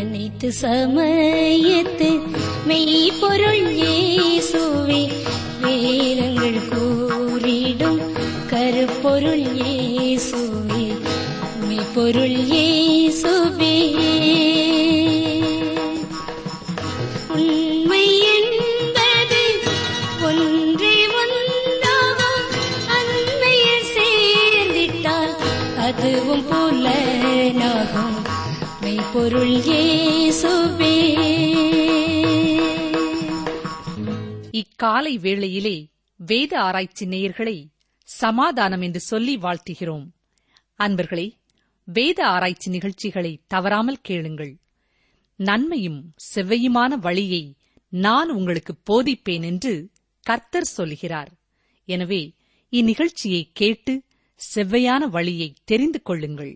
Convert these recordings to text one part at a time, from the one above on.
அனைத்து சமயத்து மெய்ப்பொருள் இயேசுவே காலை வேளையிலே வேத ஆராய்ச்சி நேயர்களை சமாதானம் என்று சொல்லி வாழ்த்துகிறோம். அன்பர்களே வேத ஆராய்ச்சி நிகழ்ச்சிகளை தவறாமல் கேளுங்கள். நன்மையும் செவ்வையுமான வழியை நான் உங்களுக்கு போதிப்பேன் என்று கர்த்தர் சொல்கிறார் எனவே இந்நிகழ்ச்சியை கேட்டு செவ்வையான வழியை தெரிந்து கொள்ளுங்கள்.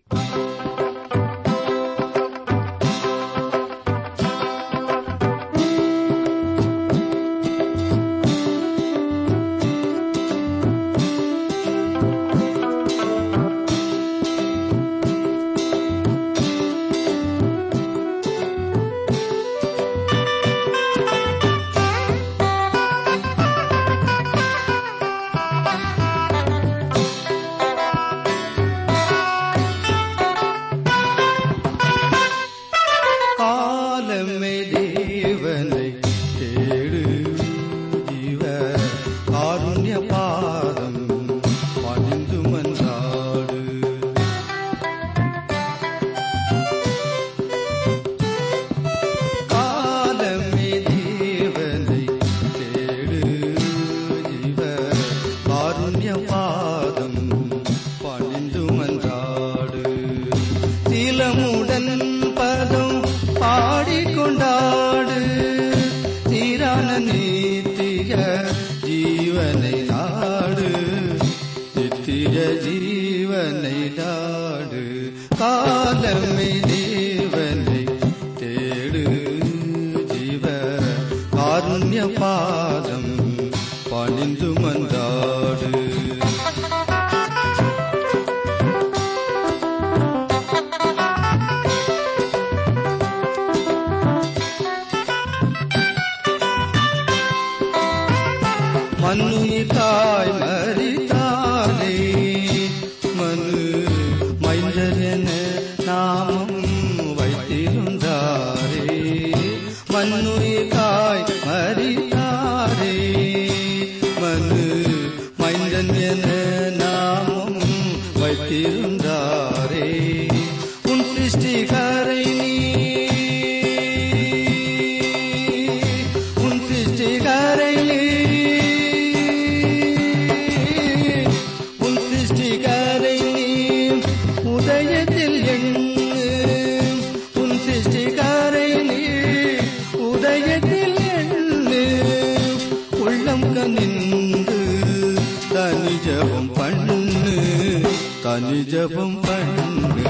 தனி ஜபம் பண்ணு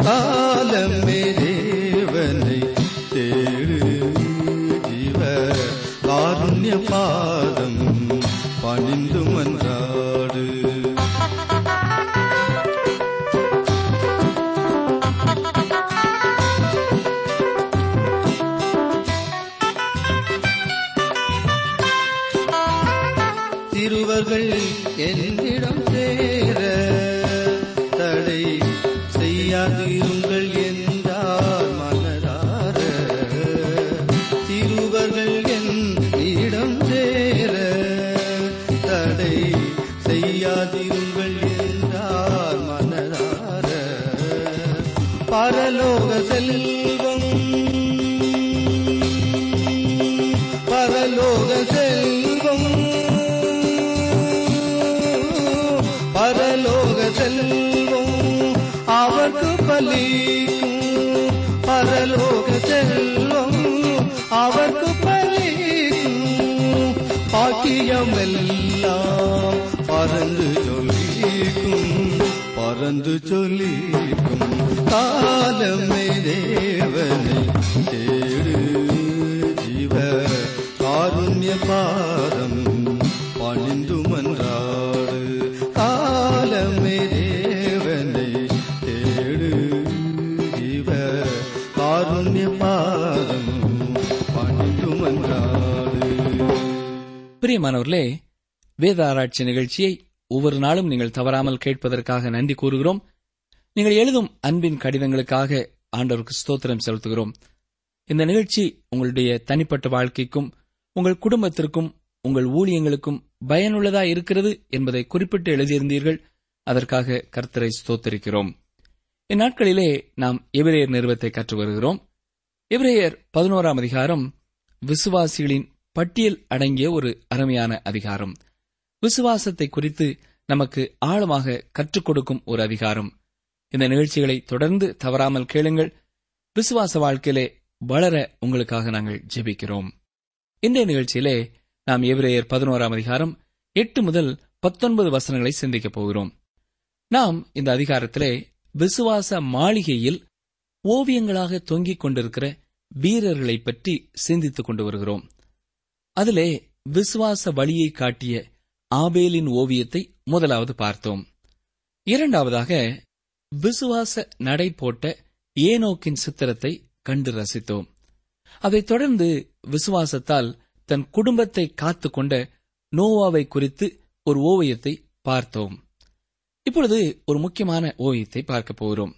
காலமே தேவனை தேடு ஜீவ காருண்ய பலிக்கும் பரலோக செல்வம் அவர்க்கு பலிக்கும். பாக்கியம் எல்லாம் பறந்து சொல்லிக்கும் பறந்து சொல்லிக்கும் காலமே தேவனை தேடு. ஜீவ காருண்ய பிரியமானவர்களே வேத ஆராய்ச்சி நிகழ்ச்சியை ஒவ்வொரு நாளும் நீங்கள் தவறாமல் கேட்பதற்காக நன்றி கூறுகிறோம். நீங்கள் எழுதும் அன்பின் கடிதங்களுக்காக ஆண்டவருக்கு ஸ்தோத்திரம் செலுத்துகிறோம். இந்த நிகழ்ச்சி உங்களுடைய தனிப்பட்ட வாழ்க்கைக்கும் உங்கள் குடும்பத்திற்கும் உங்கள் ஊழியங்களுக்கும் பயனுள்ளதா இருக்கிறது என்பதை குறிப்பிட்டு எழுதியிருந்தீர்கள். அதற்காக கர்த்தரை ஸ்தோத்தரிக்கிறோம். இந்நாட்களிலே நாம் எபிரேயர் நிறுவத்தை கற்று வருகிறோம் எபிரேயர் பதினோராம் அதிகாரம் விசுவாசிகளின் பட்டியல் அடங்கிய ஒரு அருமையான அதிகாரம். விசுவாசத்தை குறித்து நமக்கு ஆழமாக கற்றுக் கொடுக்கும் ஒரு அதிகாரம். இந்த நிகழ்ச்சிகளை தொடர்ந்து தவறாமல் கேளுங்கள். விசுவாச வாழ்க்கையிலே வளர உங்களுக்காக நாங்கள் ஜெபிக்கிறோம். இன்றைய நிகழ்ச்சியிலே நாம் எவ்ரேயர் பதினோராம் அதிகாரம் எட்டு முதல் பத்தொன்பது வசனங்களை சிந்திக்கப் போகிறோம். நாம் இந்த அதிகாரத்திலே விசுவாச மாளிகையில் ஓவியங்களாக தொங்கிக் கொண்டிருக்கிற வீரர்களை பற்றி சிந்தித்துக் கொண்டு வருகிறோம். அதிலே விசுவாச வழியை காட்டிய ஆபேலின் ஓவியத்தை முதலாவது பார்த்தோம். இரண்டாவதாக விசுவாச நடை போட்ட ஏனோக்கின் சித்திரத்தை கண்டு ரசித்தோம். அதைத் தொடர்ந்து விசுவாசத்தால் தன் குடும்பத்தை காத்து கொண்ட நோவாவை குறித்து ஒரு ஓவியத்தை பார்த்தோம். இப்பொழுது ஒரு முக்கியமான ஓவியத்தை பார்க்க போகிறோம்.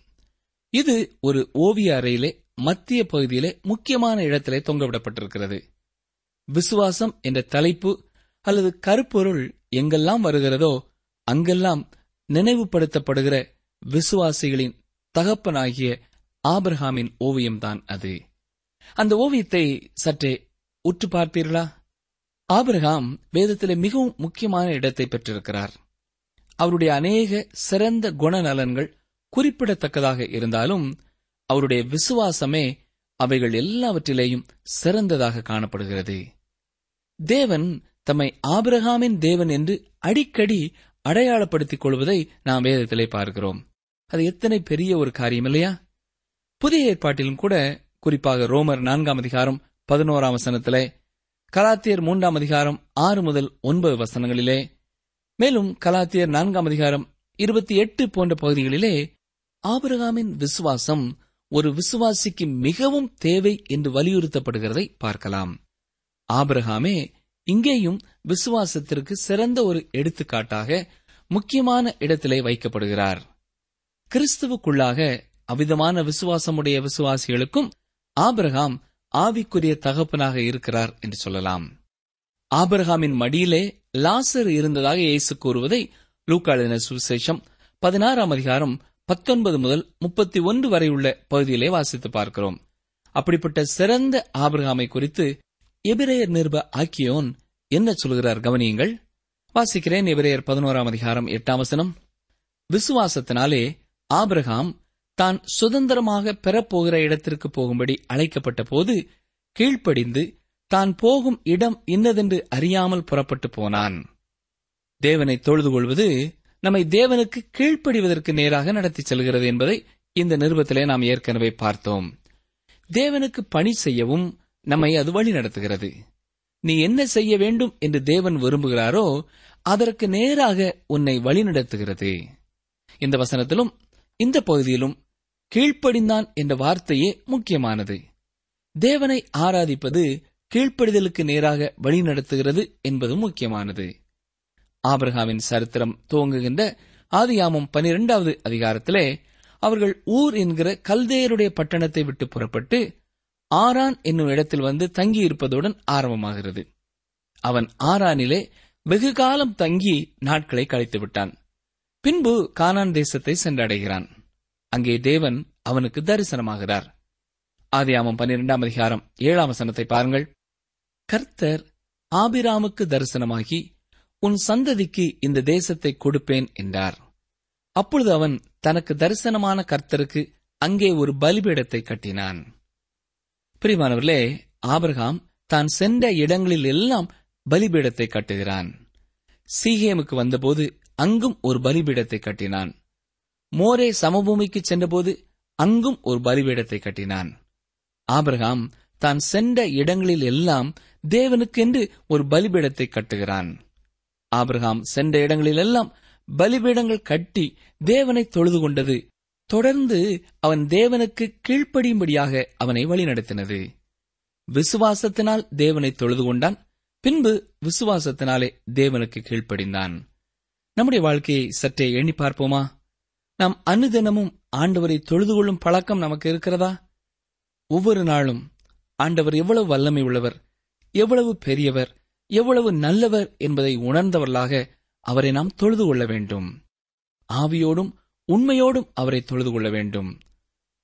இது ஒரு ஓவிய அறையிலே மத்திய பகுதியிலே முக்கியமான இடத்திலே தொங்கவிடப்பட்டிருக்கிறது. விசுவாசம் என்ற தலைப்பு அல்லது கருப்பொருள் எங்கெல்லாம் வருகிறதோ அங்கெல்லாம் நினைவுபடுத்தப்படுகிற விசுவாசிகளின் தகப்பனாகிய ஆபிரஹாமின் ஓவியம்தான் அது. அந்த ஓவியத்தை சற்றே உற்று பார்ப்பீர்களா? ஆபிரகாம் வேதத்திலே மிகவும் முக்கியமான இடத்தை பெற்றிருக்கிறார். அவருடைய அநேக சிறந்த குணநலன்கள் குறிப்பிடத்தக்கதாக இருந்தாலும் அவருடைய விசுவாசமே அவைகள் எல்லாவற்றிலேயும் சிறந்ததாக காணப்படுகிறது. தேவன் தம்மை ஆபிரகாமின் தேவன் என்று அடிக்கடி அடையாளப்படுத்திக் கொள்வதை நாம் வேதத்திலே பார்க்கிறோம். அது எத்தனை பெரிய ஒரு காரியம் இல்லையா? புதிய ஏற்பாட்டிலும் கூட குறிப்பாக ரோமர் நான்காம் அதிகாரம் பதினோராம் வசனத்திலே கலாத்தியர் மூன்றாம் அதிகாரம் ஆறு முதல் ஒன்பது வசனங்களிலே மேலும் கலாத்தியர் நான்காம் அதிகாரம் இருபத்தி எட்டு போன்ற பகுதிகளிலே ஆபிரகாமின் விசுவாசம் ஒரு விசுவாசிக்கு மிகவும் தேவை என்று வலியுறுத்தப்படுகிறதை பார்க்கலாம். ஆபிரகாமே இங்கேயும் விசுவாசத்திற்கு சிறந்த ஒரு எடுத்துக்காட்டாக முக்கியமான இடத்திலே வைக்கப்படுகிறார். கிறிஸ்துவுக்குள்ளாக அவிதமான விசுவாசமுடைய விசுவாசிகளுக்கும் ஆபிரகாம் ஆவிக்குரிய தகப்பனாக இருக்கிறார் என்று சொல்லலாம். ஆபிரகாமின் மடியிலே லாசர் இருந்ததாக இயேசு கூறுவதை லூக்காளின சுவிசேஷம் பதினாறாம் அதிகாரம் பத்தொன்பது முதல் முப்பத்தி ஒன்று வரை உள்ள பகுதியிலே வாசித்து பார்க்கிறோம். அப்படிப்பட்ட சிறந்த ஆபிரகாமை குறித்து எபிரேயர் நிருப ஆக்கியோன் என்ன சொல்கிறார் கவனியுங்கள். வாசிக்கிறேன் எபிரேயர் பதினோராம் அதிகாரம் எட்டாம் வசனம். விசுவாசத்தினாலே ஆபிரகாம் தான் சுதந்திரமாக பெறப்போகிற இடத்திற்கு போகும்படி அழைக்கப்பட்ட போது கீழ்ப்படிந்து தான் போகும் இடம் இன்னதென்று அறியாமல் புறப்பட்டு போனான். தேவனை தொழுது கொள்வது நம்மை தேவனுக்கு கீழ்ப்படிவதற்கு நேராக நடத்திச் செல்கிறது என்பதை இந்த நிருபத்திலே நாம் ஏற்கனவே பார்த்தோம். தேவனுக்கு பணி செய்யவும் நம்மை அது வழி நடத்துகிறது. நீ என்ன செய்ய வேண்டும் என்று தேவன் விரும்புகிறாரோ அதற்கு நேராக உன்னை வழிநடத்துகிறது இந்த வசனத்திலும் இந்த பகுதியிலும் கீழ்ப்படிந்தான் என்ற வார்த்தையே முக்கியமானது. தேவனை ஆராதிப்பது கீழ்ப்படிதலுக்கு நேராக வழிநடத்துகிறது என்பதும் முக்கியமானது. ஆபிரகாமின் சரித்திரம் துவங்குகின்ற ஆதியாமம் பனிரெண்டாவது அதிகாரத்திலே அவர்கள் ஊர் என்கிற கல்தேயருடைய பட்டணத்தை விட்டு புறப்பட்டு ஆரான் என்னும் இடத்தில் வந்து தங்கியிருப்பதுடன் ஆரம்பமாகிறது. அவன் ஆரானிலே வெகு காலம் தங்கி நாட்களை கழித்து விட்டான். பின்பு கானான் தேசத்தை சென்றடைகிறான். அங்கே தேவன் அவனுக்கு தரிசனமாகிறார். ஆதியாமம் பன்னிரெண்டாம் அதிகாரம் ஏழாம் வசனத்தை பாருங்கள். கர்த்தர் ஆபிராமுக்கு தரிசனமாகி உன் சந்ததிக்கு இந்த தேசத்தை கொடுப்பேன் என்றார். அப்பொழுது அவன் தனக்கு தரிசனமான கர்த்தருக்கு அங்கே ஒரு பலிபீடத்தை கட்டினான். பிரிவானவர்களே ஆபிரகாம் தான் சென்ற இடங்களில் எல்லாம் பலிபீடத்தை கட்டுகிறான். சீகேமுக்கு வந்தபோது அங்கும் ஒரு பலிபீடத்தை கட்டினான். மோரே சமபூமிக்கு சென்றபோது அங்கும் ஒரு பலிபீடத்தை கட்டினான். ஆபிரகாம் தான் சென்ற இடங்களில் எல்லாம் தேவனுக்கென்று ஒரு பலிபீடத்தை கட்டுகிறான். ஆபிரகாம் சென்ற இடங்களிலெல்லாம் பலிபீடங்கள் கட்டி தேவனை தொழுது கொண்டது தொடர்ந்து அவன் தேவனுக்கு கீழ்ப்படியும்படியாக அவனை வழிநடத்தினது. விசுவாசத்தினால் தேவனை தொழுது கொண்டான். பின்பு விசுவாசத்தினாலே தேவனுக்கு கீழ்ப்படிந்தான். நம்முடைய வாழ்க்கையை சற்றே எண்ணி பார்ப்போமா? நாம் அனுதினமும் ஆண்டவரை தொழுது கொள்ளும் பழக்கம் நமக்கு இருக்கிறதா? ஒவ்வொரு நாளும் ஆண்டவர் எவ்வளவு வல்லமை உள்ளவர் எவ்வளவு பெரியவர் எவ்வளவு நல்லவர் என்பதை உணர்ந்தவர்களாக அவரை நாம் தொழுது கொள்ள வேண்டும். ஆவியோடும் உண்மையோடும் அவரை தொழுது கொள்ள வேண்டும்.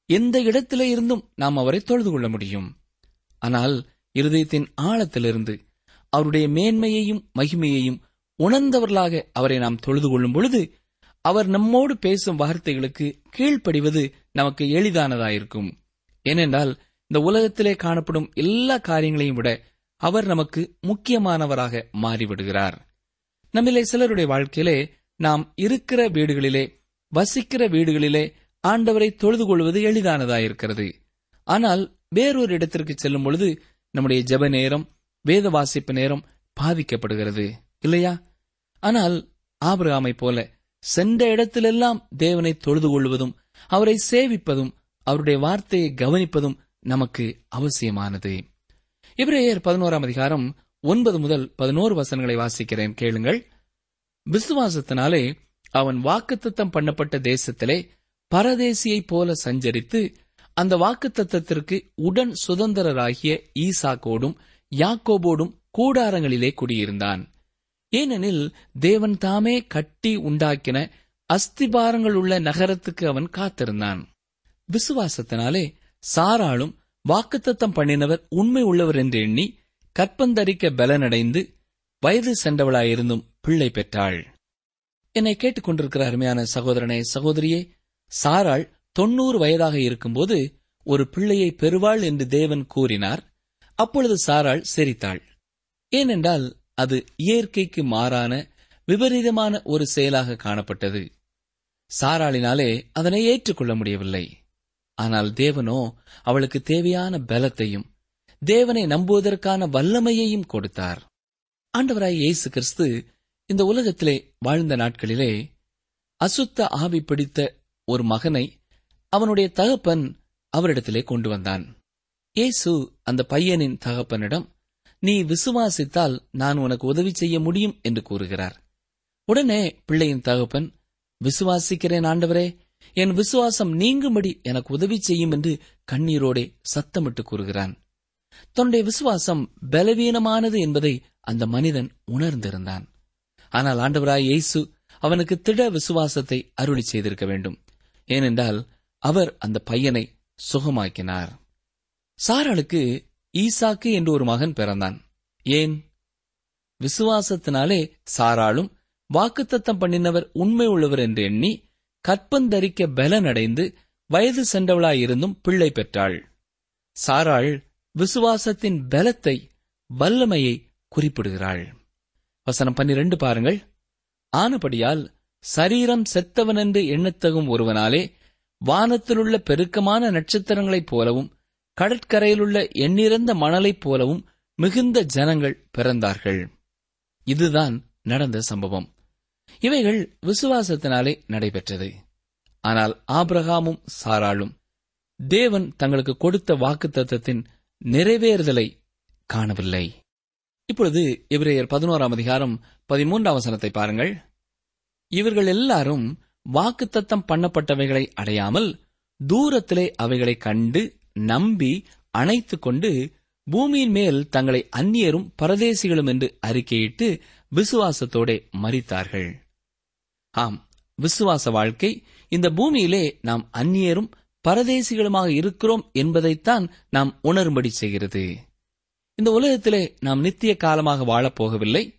எந்த இடத்திலே இருந்தும் நாம் அவரை தொழுது கொள்ள முடியும். ஆனால் இருதயத்தின் ஆழத்திலிருந்து அவருடைய மேன்மையையும் மகிமையையும் உணர்ந்தவர்களாக அவரை நாம் தொழுது கொள்ளும் பொழுது அவர் நம்மோடு பேசும் வார்த்தைகளுக்கு கீழ்ப்படிவது நமக்கு எளிதானதாயிருக்கும். ஏனென்றால் இந்த உலகத்திலே காணப்படும் எல்லா காரியங்களையும் விட அவர் நமக்கு முக்கியமானவராக மாறிவிடுகிறார். நம்மிலே சிலருடைய வாழ்க்கையிலே நாம் இருக்கிற வீடுகளிலே வசிக்கிற வீடுகளிலே ஆண்டவரை தொழுது கொள்வது எளிதானதாயிருக்கிறது. ஆனால் வேறொரு இடத்திற்கு செல்லும் பொழுது நம்முடைய ஜெப நேரம் வேத வாசிப்பு நேரம் பாதிக்கப்படுகிறது இல்லையா? ஆனால் ஆபிரகாமை போல சென்ற இடத்திலெல்லாம் தேவனை தொழுது கொள்வதும் அவரை சேவிப்பதும் அவருடைய வார்த்தையை கவனிப்பதும் நமக்கு அவசியமானது. இப்ரேயர் பதினோராம் அதிகாரம் ஒன்பது முதல் பதினோரு வசனங்களை வாசிக்கிறேன் கேளுங்கள். விசுவாசத்தினாலே அவன் வாக்குத்தத்தம் பண்ணப்பட்ட தேசத்திலே பரதேசியைப் போல சஞ்சரித்து அந்த வாக்குத்தத்தத்திற்கு உடன் சுதந்திரராகிய ஈசாக்கோடும் யாக்கோபோடும் கூடாரங்களிலே குடியிருந்தான். ஏனெனில் தேவன் தாமே கட்டி உண்டாக்கின அஸ்திபாரங்கள் உள்ள நகரத்துக்கு அவன் காத்திருந்தான். விசுவாசத்தினாலே சாராளும் வாக்குத்தத்தம் பண்ணினவர் உண்மை உள்ளவர் என்று எண்ணி கற்பந்தரிக்க பலனடைந்து வயது சென்றவளாயிருந்தும் பிள்ளை பெற்றாள். என்னை கேட்டுக்கொண்டிருக்கிற அருமையான சகோதரனே சகோதரியே சாராள் தொன்னூறு வயதாக இருக்கும்போது ஒரு பிள்ளையை பெறுவாள் என்று தேவன் கூறினார். அப்பொழுது சாராள் சிரித்தாள். ஏனென்றால் அது இயற்கைக்கு மாறான விபரீதமான ஒரு செயலாக காணப்பட்டது. சாராளினாலே அதனை ஏற்றுக்கொள்ள முடியவில்லை. ஆனால் தேவனோ அவளுக்கு தேவையான பலத்தையும் தேவனை நம்புவதற்கான வல்லமையையும் கொடுத்தார். ஆண்டவராய் இயேசு கிறிஸ்து இந்த உலகத்திலே வாழ்ந்த நாட்களிலே அசுத்த ஆவி பிடித்த ஒரு மகனை அவனுடைய தகப்பன் அவரிடத்திலே கொண்டு வந்தான். இயேசு அந்த பையனின் தகப்பனிடம் நீ விசுவாசித்தால் நான் உனக்கு உதவி செய்ய முடியும் என்று கூறுகிறார். உடனே பிள்ளையின் தகப்பன் விசுவாசிக்கிறேன் ஆண்டவரே என் விசுவாசம் நீங்கும்படி எனக்கு உதவி செய்யும் என்று கண்ணீரோடே சத்தமிட்டு கூறுகிறான். தன்னுடைய விசுவாசம் பலவீனமானது என்பதை அந்த மனிதன் உணர்ந்திருந்தான். ஆனால் ஆண்டவராய் இயேசு அவனுக்கு திட விசுவாசத்தை அருளி செய்திருக்க வேண்டும். ஏனென்றால் அவர் அந்த பையனை சுகமாக்கினார். சாராளுக்கு ஈசாக்கு என்று ஒரு மகன் பிறந்தான். ஏன்? விசுவாசத்தினாலே சாராளும் வாக்குத்தத்தம் பண்ணினவர் உண்மை உள்ளவர் என்று எண்ணி கற்பந்தரிக்க பலனடைந்து வயது சென்றவளாயிருந்தும் பிள்ளை பெற்றாள். சாராள் விசுவாசத்தின் பலத்தை வல்லமையை குறிப்பிடுகிறாள். வசனம் பன்னிரண்டு பாருங்கள். ஆனபடியால் சரீரம் செத்தவன் என்று எண்ணத்தகும் ஒருவனாலே வானத்திலுள்ள பெருக்கமான நட்சத்திரங்களைப் போலவும் கடற்கரையிலுள்ள எண்ணிறந்த மணலைப் போலவும் மிகுந்த ஜனங்கள் பிறந்தார்கள். இதுதான் நடந்த சம்பவம். இவைகள் விசுவாசத்தினாலே நடைபெற்றது. ஆனால் ஆபிரகாமும் சாராளும் தேவன் தங்களுக்கு கொடுத்த வாக்குத்தத்தத்தின் நிறைவேறுதலை காணவில்லை. இப்பொழுது இவரையர் பதினோராம் அதிகாரம் பதிமூன்றாம் வசனத்தை பாருங்கள். இவர்கள் எல்லாரும் வாக்குத்தத்தம் பண்ணப்பட்டவைகளை அடையாமல் தூரத்திலே அவைகளை கண்டு நம்பி அணைத்துக் கொண்டு பூமியின் மேல் தங்களை அந்நியரும் பரதேசிகளும் என்று அறிக்கையிட்டு விசுவாசத்தோடே மறித்தார்கள் ஆம் விசுவாச வாழ்க்கை. இந்த பூமியிலே நாம் அந்நியரும் பரதேசிகளுமாக இருக்கிறோம் என்பதைத்தான் நாம் உணரும்படி செய்கிறது. இந்த உலகத்திலே நாம் நித்திய காலமாக வாழப்போகவில்லை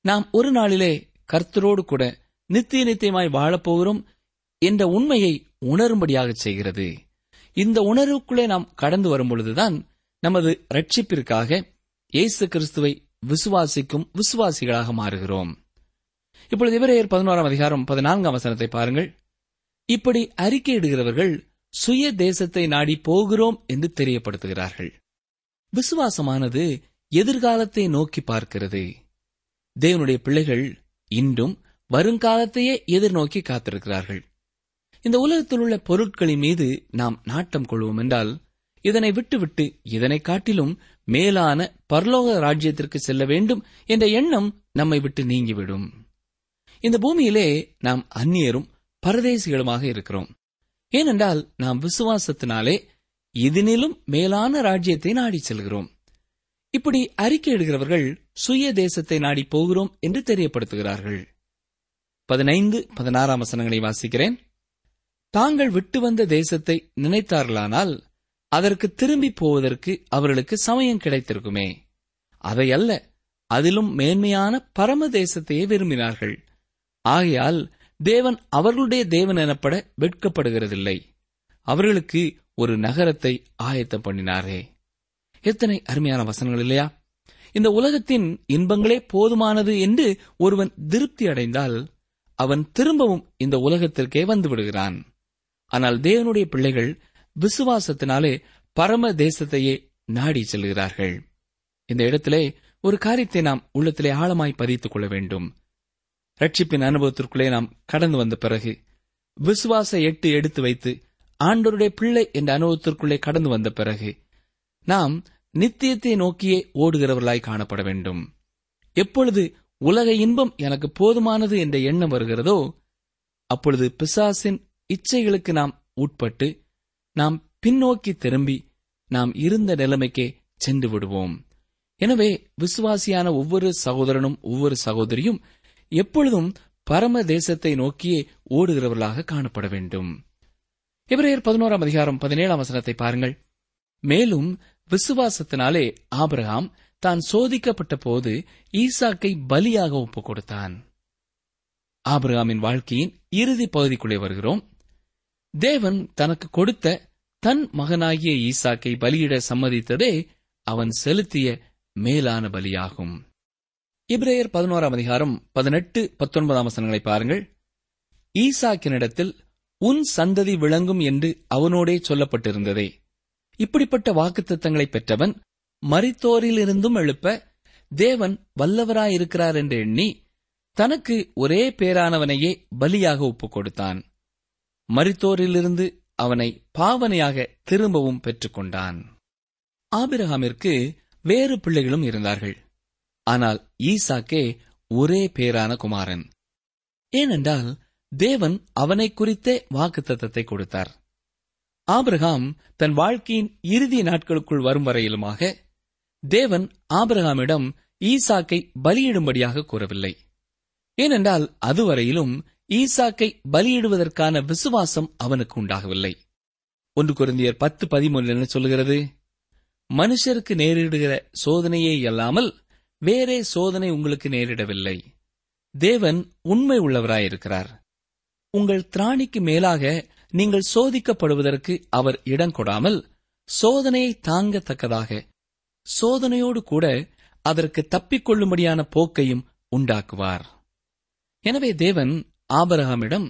நாம் ஒரு நாளிலே கர்த்தரோடு கூட நித்திய நித்தியமாய் வாழப்போகிறோம் என்ற உண்மையை உணரும்படியாக செய்கிறது. இந்த உணர்வுக்குள்ளே நாம் கடந்து வரும் பொழுதுதான் நமது ரட்சிப்பிற்காக இயேசு கிறிஸ்துவை விசுவாசிக்கும் விசுவாசிகளாக மாறுகிறோம். இப்பொழுது இவரையர் பதினோராம் அதிகாரம் பதினான்காம் வசனத்தை பாருங்கள். இப்படி அறிக்கையிடுகிறவர்கள் சுய தேசத்தை நாடி போகிறோம் என்று தெரியப்படுத்துகிறார்கள். விசுவாசமானது எதிர்காலத்தை நோக்கி பார்க்கிறது. தேவனுடைய பிள்ளைகள் இன்றும் வருங்காலத்தையே எதிர்நோக்கி காத்திருக்கிறார்கள். இந்த உலகத்தில் உள்ள பொருட்களின் மீது நாம் நாட்டம் கொள்வோம் என்றால் இதனை விட்டுவிட்டு இதனை காட்டிலும் மேலான பரலோக ராஜ்யத்திற்கு செல்ல வேண்டும் என்ற எண்ணம் நம்மை விட்டு நீங்கிவிடும். இந்த பூமியிலே நாம் அந்நியரும் பரதேசிகளுமாக இருக்கிறோம். ஏனென்றால் நாம் விசுவாசத்தினாலே இதனிலும் மேலான ராஜ்யத்தை நாடி செல்கிறோம். இப்படி அறிக்கையிடுகிறவர்கள் சுய தேசத்தை நாடி போகிறோம் என்று தெரியப்படுத்துகிறார்கள். பதினைந்து பதினாறாம் வசனங்களை வாசிக்கிறேன். தாங்கள் விட்டு வந்த தேசத்தை நினைத்தார்களானால் அதற்கு திரும்பி போவதற்கு அவர்களுக்கு சமயம் கிடைத்திருக்குமே. அதை அல்ல அதிலும் மேன்மையான பரம தேசத்தையே விரும்பினார்கள். ஆகையால் தேவன் அவர்களுடைய தேவன் எனப்பட வெட்கப்படுகிறதில்லை. அவர்களுக்கு ஒரு நகரத்தை ஆயத்தம் பண்ணினாரே. எத்தனை அருமையான வசனங்கள் இல்லையா? இந்த உலகத்தின் இன்பங்களே போதுமானது என்று ஒருவன் திருப்தி அடைந்தால் அவன் திரும்பவும் இந்த உலகத்திற்கே வந்து விடுகிறான். ஆனால் தேவனுடைய பிள்ளைகள் விசுவாசத்தினாலே பரம தேசத்தையே நாடி செல்கிறார்கள். இந்த இடத்திலே ஒரு காரியத்தை நாம் உள்ளத்திலே ஆழமாய் பதித்துக் கொள்ள வேண்டும். ரட்சிப்பின் அனுபவத்திற்குள்ளே நாம் கடந்து வந்த பிறகு விசுவாச எட்டு எடுத்து வைத்து ஆண்டோருடைய பிள்ளை என்ற அனுபவத்திற்குள்ளே கடந்து வந்த பிறகு நாம் நித்தியத்தை நோக்கியே ஓடுகிறவர்களாய் காணப்பட வேண்டும். எப்பொழுது உலக இன்பம் எனக்கு போதுமானது என்ற எண்ணம் வருகிறதோ அப்பொழுது பிசாசின் இச்சைகளுக்கு நாம் உட்பட்டு நாம் பின்னோக்கி திரும்பி நாம் இருந்த நிலைமைக்கே சென்று விடுவோம். எனவே விசுவாசியான ஒவ்வொரு சகோதரனும் ஒவ்வொரு சகோதரியும் எப்பொழுதும் பரம தேசத்தை நோக்கியே ஓடுகிறவர்களாக காணப்பட வேண்டும். இவரையர் பதினோராம் அதிகாரம் பதினேழாம் வசனத்தை பாருங்கள். மேலும் விசுவாசத்தினாலே ஆபிரகாம் தான் சோதிக்கப்பட்ட போது ஈசாக்கை பலியாக ஒப்புக் கொடுத்தான் ஆபிரகாமின் வாழ்க்கையின் இறுதி பகுதிக்குள்ளே வருகிறோம். தேவன் தனக்கு கொடுத்த தன் மகனாகிய ஈசாக்கை பலியிட சம்மதித்ததே அவன் செலுத்திய மேலான பலியாகும். இப்ரேயர் பதினோராம் அதிகாரம் பதினெட்டு பத்தொன்பதாம் வசனங்களை பாருங்கள். ஈசாக்கினிடத்தில் உன் சந்ததி விளங்கும் என்று அவனோடே சொல்லப்பட்டிருந்ததே. இப்படிப்பட்ட வாக்குத்தத்தங்களை பெற்றவன் மரித்தோரிலிருந்தும் எழுப்ப தேவன் வல்லவராயிருக்கிறார் என்று எண்ணி தனக்கு ஒரே பேரானவனையே பலியாக ஒப்புக் கொடுத்தான். மரித்தோரிலிருந்து அவனை பாவனையாக திரும்பவும் பெற்றுக்கொண்டான் ஆபிரகாமிற்கு வேறு பிள்ளைகளும் இருந்தார்கள். ஆனால் ஈசாக்கே ஒரே பேரான குமாரன். ஏனென்றால் தேவன் அவனை குறித்தே வாக்குத்தத்தத்தை கொடுத்தார். ஆபிரகாம் தன் வாழ்க்கையின் இறுதி நாட்களுக்குள் வரும் வரையிலுமாக தேவன் ஆபிரகாமிடம் ஈசாக்கை பலியிடும்படியாக கூறவில்லை. ஏனென்றால் அதுவரையிலும் ஈசாக்கை பலியிடுவதற்கான விசுவாசம் அவனுக்கு உண்டாகவில்லை. ஒன்று குருந்தியர் பத்து பதிமூன்று என்ன சொல்லுகிறது? மனுஷருக்கு நேரிடுகிற சோதனையே இல்லாமல் வேறே சோதனை உங்களுக்கு நேரிடவில்லை. தேவன் உண்மை உள்ளவராயிருக்கிறார். உங்கள் திராணிக்கு மேலாக நீங்கள் சோதிக்கப்படுவதற்கு அவர் இடம் கொடாமல் சோதனையை தாங்கத்தக்கதாக சோதனையோடு கூட அதற்கு தப்பிக்கொள்ளும்படியான போக்கையும் உண்டாக்குவார். எனவே தேவன் ஆபரகாமிடம்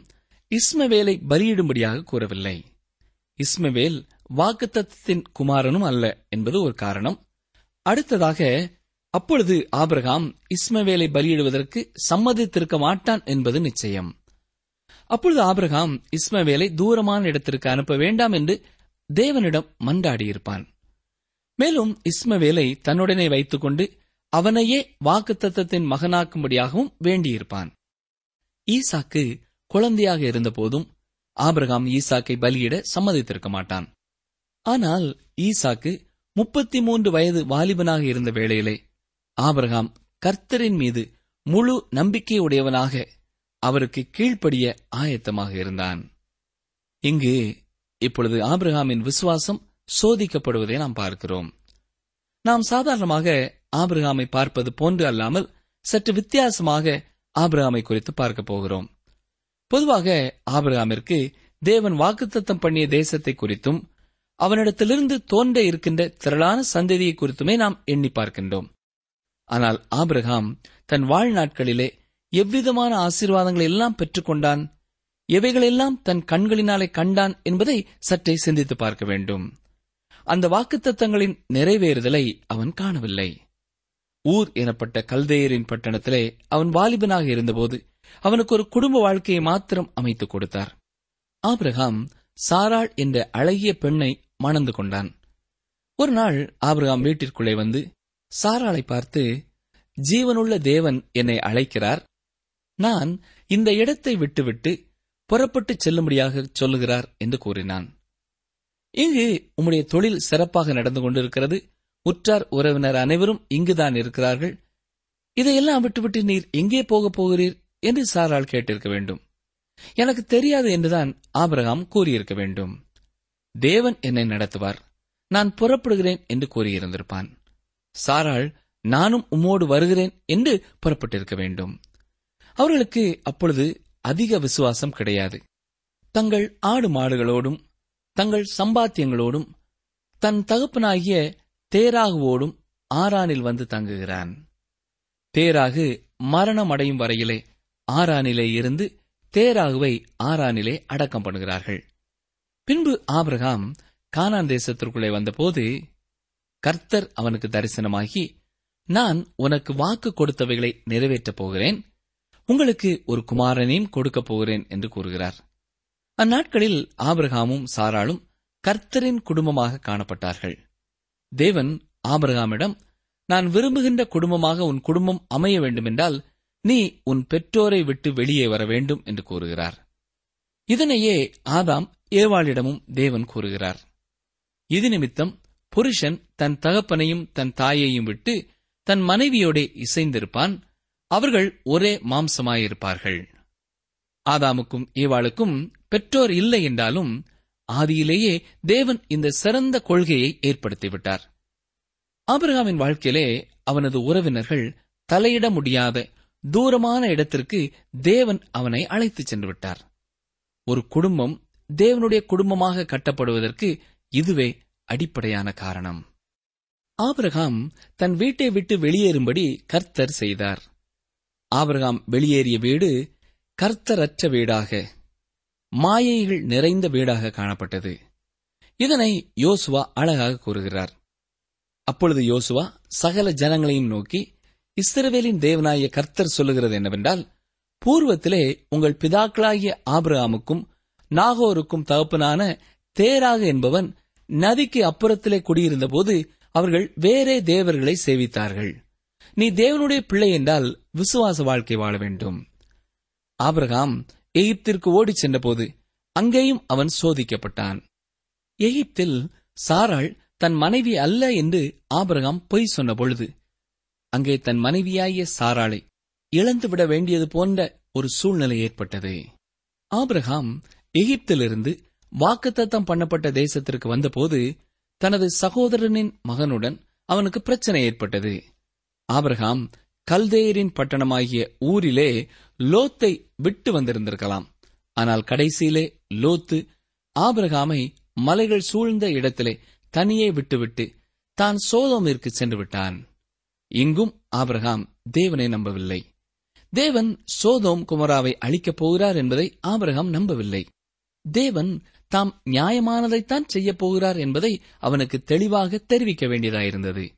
இஸ்மவேலை பலியிடும்படியாக கூறவில்லை. இஸ்மவேல் வாக்குத்தத்தின் குமாரனும் அல்ல என்பது ஒரு காரணம். அடுத்ததாக அப்பொழுது ஆபிரகாம் இஸ்மவேலை பலியிடுவதற்கு சம்மதித்திருக்க மாட்டான் என்பது நிச்சயம். அப்பொழுது ஆபிரகாம் இஸ்மவேலை தூரமான இடத்திற்கு அனுப்ப வேண்டாம் என்று தேவனிடம் மன்றாடியிருப்பான். மேலும் இஸ்மவேலை தன்னுடனே வைத்துக்கொண்டு அவனையே வாக்குத்தத்தத்தின் மகனாக்கும்படியாகவும் வேண்டியிருப்பான். ஈசாக்கு குழந்தையாக இருந்தபோதும் ஆபிரகாம் ஈசாக்கை பலியிட சம்மதித்திருக்க மாட்டான். ஆனால் ஈசாக்கு முப்பத்தி மூன்று வயது வாலிபனாக இருந்த வேளையிலே ஆபிரகாம் கர்த்தரின் மீது முழு நம்பிக்கையுடையவனாக அவருக்கு கீழ்ப்படிய ஆயத்தமாக இருந்தான். இங்கு இப்பொழுது ஆபிரகாமின் விசுவாசம் சோதிக்கப்படுவதை நாம் பார்க்கிறோம். நாம் சாதாரணமாக ஆபிரகாமை பார்ப்பது போன்று அல்லாமல் சற்று வித்தியாசமாக ஆபிரகாமை குறித்து பார்க்க போகிறோம். பொதுவாக ஆபிரகாமிற்கு தேவன் வாக்குத்தத்தம் பண்ணிய தேசத்தை குறித்தும் அவனிடத்திலிருந்து தோன்ற இருக்கின்ற திரளான சந்ததியை குறித்துமே நாம் எண்ணி பார்க்கின்றோம். ஆனால் ஆபிரகாம் தன் வாழ்நாட்களிலே எவ்விதமான ஆசீர்வாதங்களை எல்லாம் பெற்றுக்கொண்டான் எவைகளெல்லாம் தன் கண்களினாலே கண்டான் என்பதை சற்றே சிந்தித்து பார்க்க வேண்டும். அந்த வாக்குத்தத்தங்களின் நிறைவேறுதலை அவன் காணவில்லை. ஊர் எனப்பட்ட கல்தேயரின் பட்டணத்திலே அவன் வாலிபனாக இருந்தபோது அவனுக்கு ஒரு குடும்ப வாழ்க்கையை மாத்திரம் அமைத்துக் கொடுத்தார். ஆபிரகாம் சாராள் என்ற அழகிய பெண்ணை மணந்து கொண்டான். ஒரு நாள் ஆபிரகாம் வீட்டிற்குள்ளே வந்து சாராளை பார்த்து ஜீவனுள்ள தேவன் என்னை அழைக்கிறார் நான் இந்த இடத்தை விட்டுவிட்டு புறப்பட்டுச் செல்லும்படியாக சொல்லுகிறார் என்று கூறினான். இங்கு உம்முடைய தொழில் சிறப்பாக நடந்து கொண்டிருக்கிறது. உற்றார் உறவினர் அனைவரும் இங்குதான் இருக்கிறார்கள். இதையெல்லாம் விட்டுவிட்டு நீர் எங்கே போகப் போகிறீர் என்று சாரால் கேட்டிருக்க வேண்டும். எனக்கு தெரியாது என்றுதான் ஆபிரகாம் கூறியிருக்க வேண்டும். தேவன் என்னை நடத்துவார். நான் புறப்படுகிறேன் என்று கூறியிருந்திருப்பான். சாராள் நானும் உம்மோடு வருகிறேன் என்று புறப்பட்டிருக்க வேண்டும். அவர்களுக்கு அப்பொழுது அதிக விசுவாசம் கிடையாது. தங்கள் ஆடு மாடுகளோடும் தங்கள் சம்பாத்தியங்களோடும் தன் தகப்பனாகிய தேராகுவோடும் ஆரானில் வந்து தங்குகிறான். தேராகு மரணம் அடையும் வரையிலே ஆரானிலே இருந்து தேராகுவை ஆரானிலே அடக்கம் பண்ணுகிறார்கள். பின்பு ஆபிரகாம் கானான் தேசத்திற்குள்ளே வந்தபோது கர்த்தர் அவனுக்கு தரிசனமாகி நான் உனக்கு வாக்கு கொடுத்தவைகளை நிறைவேற்றப் போகிறேன். உங்களுக்கு ஒரு குமாரனையும் கொடுக்கப் போகிறேன் என்று கூறுகிறார். அந்நாட்களில் ஆபிரகாமும் சாராளும் கர்த்தரின் குடும்பமாக காணப்பட்டார்கள். தேவன் ஆபிரகாமிடம் நான் விரும்புகின்ற குடும்பமாக உன் குடும்பம் அமைய வேண்டுமென்றால் நீ உன் பெற்றோரை விட்டு வெளியே வர வேண்டும் என்று கூறுகிறார். இதனையே ஆதாம் ஏவாளிடமும் தேவன் கூறுகிறார். இது நிமித்தம் புருஷன் தன் தகப்பனையும் தன் தாயையும் விட்டு தன் மனைவியோடே இசைந்திருப்பான். அவர்கள் ஒரே மாம்சமாயிருப்பார்கள். ஆதாமுக்கும் ஏவாளுக்கும் பெற்றோர் இல்லை என்றாலும் ஆதியிலேயே தேவன் இந்த சிறந்த கொள்கையை ஏற்படுத்திவிட்டார். ஆபிரகாமின் வாழ்க்கையிலே அவனது உறவினர்கள் தலையிட முடியாத தூரமான இடத்திற்கு தேவன் அவனை அழைத்துச் சென்று விட்டார் ஒரு குடும்பம் தேவனுடைய குடும்பமாக கட்டப்படுவதற்கு இதுவே அடிப்படையான காரணம். ஆபிரகாம் தன் வீட்டை விட்டு வெளியேறும்படி கர்த்தர் செய்தார். ஆபிரகாம் வெளியேறிய வீடு கர்த்தரற்ற வீடாக மாயைகள் நிறைந்த வீடாக காணப்பட்டது. இதனை யோசுவா அழகாக கூறுகிறார். அப்பொழுது யோசுவா சகல ஜனங்களையும் நோக்கி இஸ்ரவேலின் தேவனாய கர்த்தர் சொல்லுகிறது என்னவென்றால் பூர்வத்திலே உங்கள் பிதாக்களாகிய ஆபிரகாமுக்கும் நாகோருக்கும் தகப்பனான தேராக என்பவன் நதிக்கு அப்புறத்திலே குடியிருந்தபோது அவர்கள் வேறே தேவர்களை சேவித்தார்கள். நீ தேவனுடைய பிள்ளை என்றால் விசுவாச வாழ்க்கை வாழ வேண்டும். ஆபிரகாம் எகிப்திற்கு ஓடிச் சென்றபோது அங்கேயும் அவன் சோதிக்கப்பட்டான். எகிப்தில் சாராள் தன் மனைவி அல்ல என்று ஆபிரகாம் பொய் சொன்ன பொழுது அங்கே தன் மனைவியாகிய சாராளை இழந்துவிட வேண்டியது போன்ற ஒரு சூழ்நிலை ஏற்பட்டது. ஆபிரகாம் எகிப்திலிருந்து வாக்குத்தத்தம் பண்ணப்பட்ட தேசத்திற்கு வந்தபோது தனது சகோதரனின் மகனுடன் அவனுக்கு பிரச்சனை ஏற்பட்டது. ஆபிரகாம் கல்தேயரின் பட்டணமாகிய ஊரிலே லோத்தை விட்டு வந்திருந்திருக்கலாம். ஆனால் கடைசியிலே லோத்து ஆபிரகாமை மலைகள் சூழ்ந்த இடத்திலே தனியே விட்டுவிட்டு தான் சோதோமிற்கு சென்று விட்டான் இங்கும் ஆபிரகாம் தேவனை நம்பவில்லை. தேவன் சோதோம் குமராவை அழிக்கப் போகிறார் என்பதை ஆபிரகாம் நம்பவில்லை. தேவன் தாம் நியாயமானதைத்தான் செய்யப் போகிறார் என்பதை அவனுக்கு தெளிவாக தெரிவிக்க வேண்டியதாயிருந்தது.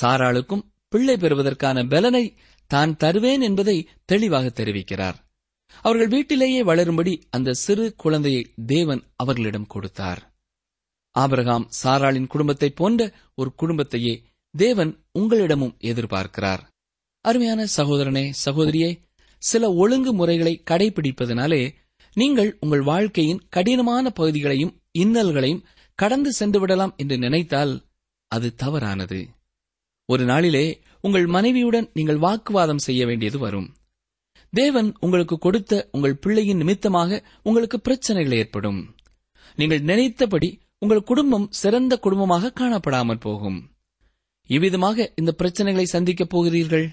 சாராளுக்கும் பிள்ளை பெறுவதற்கான பலனை தான் தருவேன் என்பதை தெளிவாக தெரிவிக்கிறார். அவர்கள் வீட்டிலேயே வளரும்படி அந்த சிறு குழந்தையை தேவன் அவர்களிடம் கொடுத்தார். ஆபரகாம் சாராளின் குடும்பத்தைப் போன்ற ஒரு குடும்பத்தையே தேவன் உங்களிடமும் எதிர்பார்க்கிறார். அருமையான சகோதரனே சகோதரியே சில ஒழுங்கு முறைகளை கடைபிடிப்பதனாலே நீங்கள் உங்கள் வாழ்க்கையின் கடினமான பகுதிகளையும் இன்னல்களையும் கடந்து சென்று விடலாம் என்று நினைத்தால் அது தவறானது. ஒரு நாளிலே உங்கள் மனைவியுடன் நீங்கள் வாக்குவாதம் செய்ய வேண்டியது வரும். தேவன் உங்களுக்கு கொடுத்த உங்கள் பிள்ளையின் நிமித்தமாக உங்களுக்கு பிரச்சனைகள் ஏற்படும். நீங்கள் நினைத்தபடி உங்கள் குடும்பம் சிறந்த குடும்பமாக காணப்படாமல் போகும். இவ்விதமாக இந்த பிரச்சனைகளை சந்திக்கப் போகிறீர்கள்?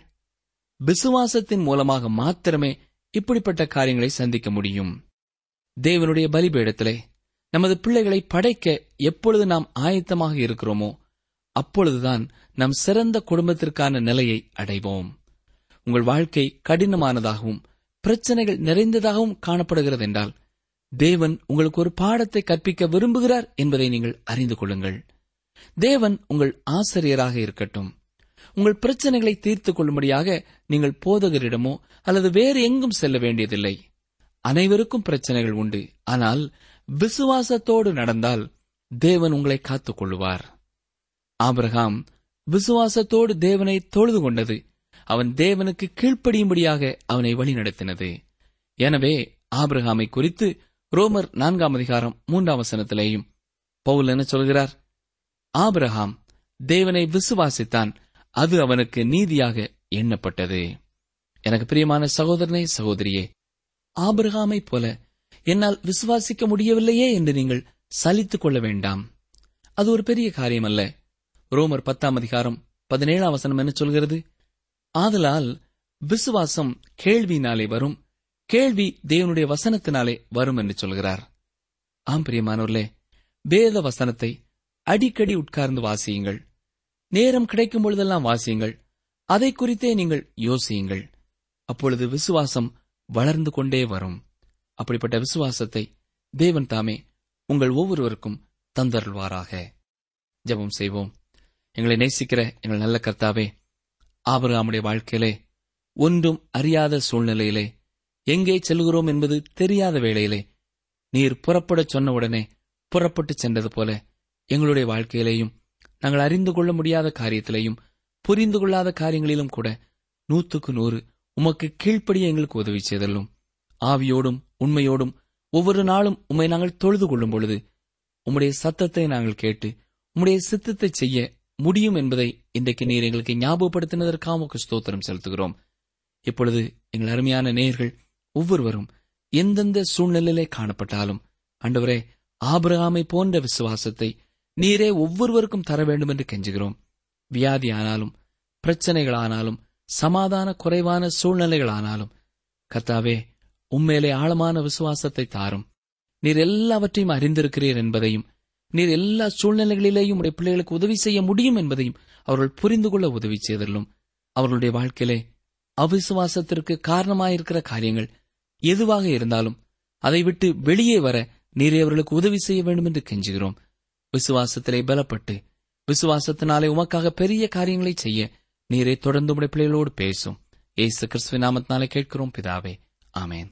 விசுவாசத்தின் மூலமாக மாத்திரமே இப்படிப்பட்ட காரியங்களை சந்திக்க முடியும். தேவனுடைய பலிபீடத்திலே நமது பிள்ளைகளை படைக்க எப்பொழுது நாம் ஆயத்தமாக இருக்கிறோமோ அப்பொழுதுதான் நம் சிறந்த குடும்பத்திற்கான நிலையை அடைவோம். உங்கள் வாழ்க்கை கடினமானதாகவும் பிரச்சனைகள் நிறைந்ததாகவும் காணப்படுகிறது என்றால் தேவன் உங்களுக்கு ஒரு பாடத்தை கற்பிக்க விரும்புகிறார் என்பதை நீங்கள் அறிந்து கொள்ளுங்கள். தேவன் உங்கள் ஆசிரியராக இருக்கட்டும். உங்கள் பிரச்சனைகளை தீர்த்துக் கொள்ளும்படியாக நீங்கள் போதகரிடமோ அல்லது வேறு எங்கும் செல்ல வேண்டியதில்லை. அனைவருக்கும் பிரச்சனைகள் உண்டு. ஆனால் விசுவாசத்தோடு நடந்தால் தேவன் உங்களை காத்துக் கொள்ளுவார். ஆபிரகாம் விசுவாசத்தோடு தேவனை தொழுது கொண்டது. அவன் தேவனுக்கு கீழ்ப்படியும்படியாக அவனை வழிநடத்தினது எனவே ஆபிரகாமை குறித்து ரோமர் நான்காம் அதிகாரம் மூன்றாம் வசனத்திலேயும் பவுல் என்ன சொல்கிறார்? ஆபிரகாம் தேவனை விசுவாசித்தான் அது அவனுக்கு நீதியாக எண்ணப்பட்டது. எனக்கு பிரியமான சகோதரனே சகோதரியே ஆபிரகாமைப் போல என்னால் விசுவாசிக்க முடியவில்லையே என்று நீங்கள் சலித்துக் கொள்ள வேண்டாம். அது ஒரு பெரிய காரியம் அல்ல ரோமர் பத்தாம் அதிகாரம் பதினேழாம் வசனம் என்ன சொல்கிறது? ஆதலால் விசுவாசம் கேள்வியினாலே வரும் கேள்வி தேவனுடைய வசனத்தினாலே வரும் என்று சொல்கிறார். ஆம் பிரியமானோர்லே வேத வசனத்தை அடிக்கடி உட்கார்ந்து வாசியுங்கள். நேரம் கிடைக்கும் பொழுதெல்லாம் வாசியுங்கள். அதை குறித்தே நீங்கள் யோசியுங்கள். அப்பொழுது விசுவாசம் வளர்ந்து கொண்டே வரும். அப்படிப்பட்ட விசுவாசத்தை தேவன் தாமே உங்கள் ஒவ்வொருவருக்கும் தந்தருள்வாராக. ஜெபம் செய்வோம். எங்களை நேசிக்கிற எங்கள் நல்ல கர்த்தாவே ஆபிரகாமுடைய வாழ்க்கையிலே ஒன்றும் அறியாத சூழ்நிலையிலே எங்கே செல்கிறோம் என்பது தெரியாத வேளையிலே நீர் புறப்படச் உடனே புறப்பட்டு சென்றது போல எங்களுடைய வாழ்க்கையிலேயும் நாங்கள் அறிந்து கொள்ள முடியாத காரியத்திலேயும் புரிந்து கொள்ளாத காரியங்களிலும் கூட நூற்றுக்கு நூறு உமக்கு கீழ்ப்படிய எங்களுக்கு உதவி செய்தல்லும் ஆவியோடும் உண்மையோடும் ஒவ்வொரு நாளும் உம்மை நாங்கள் தொழுது கொள்ளும் பொழுது உம்முடைய சத்தத்தை நாங்கள் கேட்டு உம்முடைய சித்தத்தை செய்ய முடியும் என்பதை இன்றைக்கு நீர் எங்களுக்கு ஞாபகப்படுத்தினதற்காக ஸ்தோத்திரம் செலுத்துகிறோம். இப்பொழுது எங்கள் அருமையான நேயர்கள் ஒவ்வொருவரும் எந்தெந்த சூழ்நிலையிலே காணப்பட்டாலும் அண்டவரே ஆபிரகாமை போன்ற விசுவாசத்தை நீரே ஒவ்வொருவருக்கும் தர வேண்டும் என்று கெஞ்சுகிறோம். வியாதி ஆனாலும் பிரச்சனைகளானாலும் சமாதான குறைவான சூழ்நிலைகளானாலும் கர்த்தாவே உம்மேலே ஆழமான விசுவாசத்தை தாரும். நீர் எல்லாவற்றையும் அறிந்திருக்கிறீர் என்பதையும் நீர் எல்லா சூழ்நிலைகளிலேயும் உடைய பிள்ளைகளுக்கு உதவி செய்ய முடியும் என்பதையும் அவர்கள் புரிந்து கொள்ள உதவி செய்தலும் அவர்களுடைய வாழ்க்கையிலே அவிசுவாசத்திற்கு காரணமாயிருக்கிற காரியங்கள் எதுவாக இருந்தாலும் அதை விட்டு வெளியே வர நீரே அவர்களுக்கு உதவி செய்ய வேண்டும் என்று கெஞ்சுகிறோம். விசுவாசத்திலே பலப்பட்டு விசுவாசத்தினாலே உமக்காக பெரிய காரியங்களை செய்ய நீரே தொடர்ந்து உடைய பிள்ளைகளோடு பேசும். ஏசு கிறிஸ்துவ நாமத்தினாலே கேட்கிறோம் பிதாவே. ஆமேன்.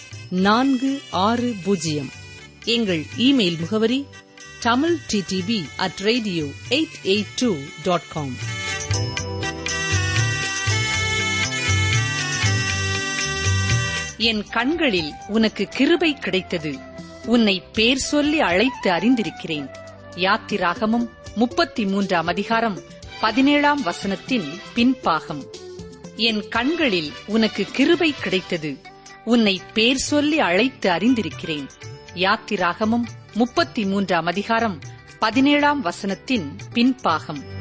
நான்கு ஆறு பூஜ்ஜியம். எங்கள் இமெயில் முகவரி Tamil DTP at radio eight eight two dot com. என் கண்களில் உனக்கு கிருபை கிடைத்தது. உன்னை பேர் சொல்லி அழைத்து அறிந்திருக்கிறேன். யாத்திராகமும் முப்பத்தி மூன்றாம் அதிகாரம் பதினேழாம் வசனத்தின் பின்பாகம். என் கண்களில் உனக்கு கிருபை கிடைத்தது. உன்னை பேர் சொல்லி அழைத்து அறிந்திருக்கிறேன். யாத்திராகமும் முப்பத்தி மூன்றாம் அதிகாரம் பதினேழாம் வசனத்தின் பின்பாகம்.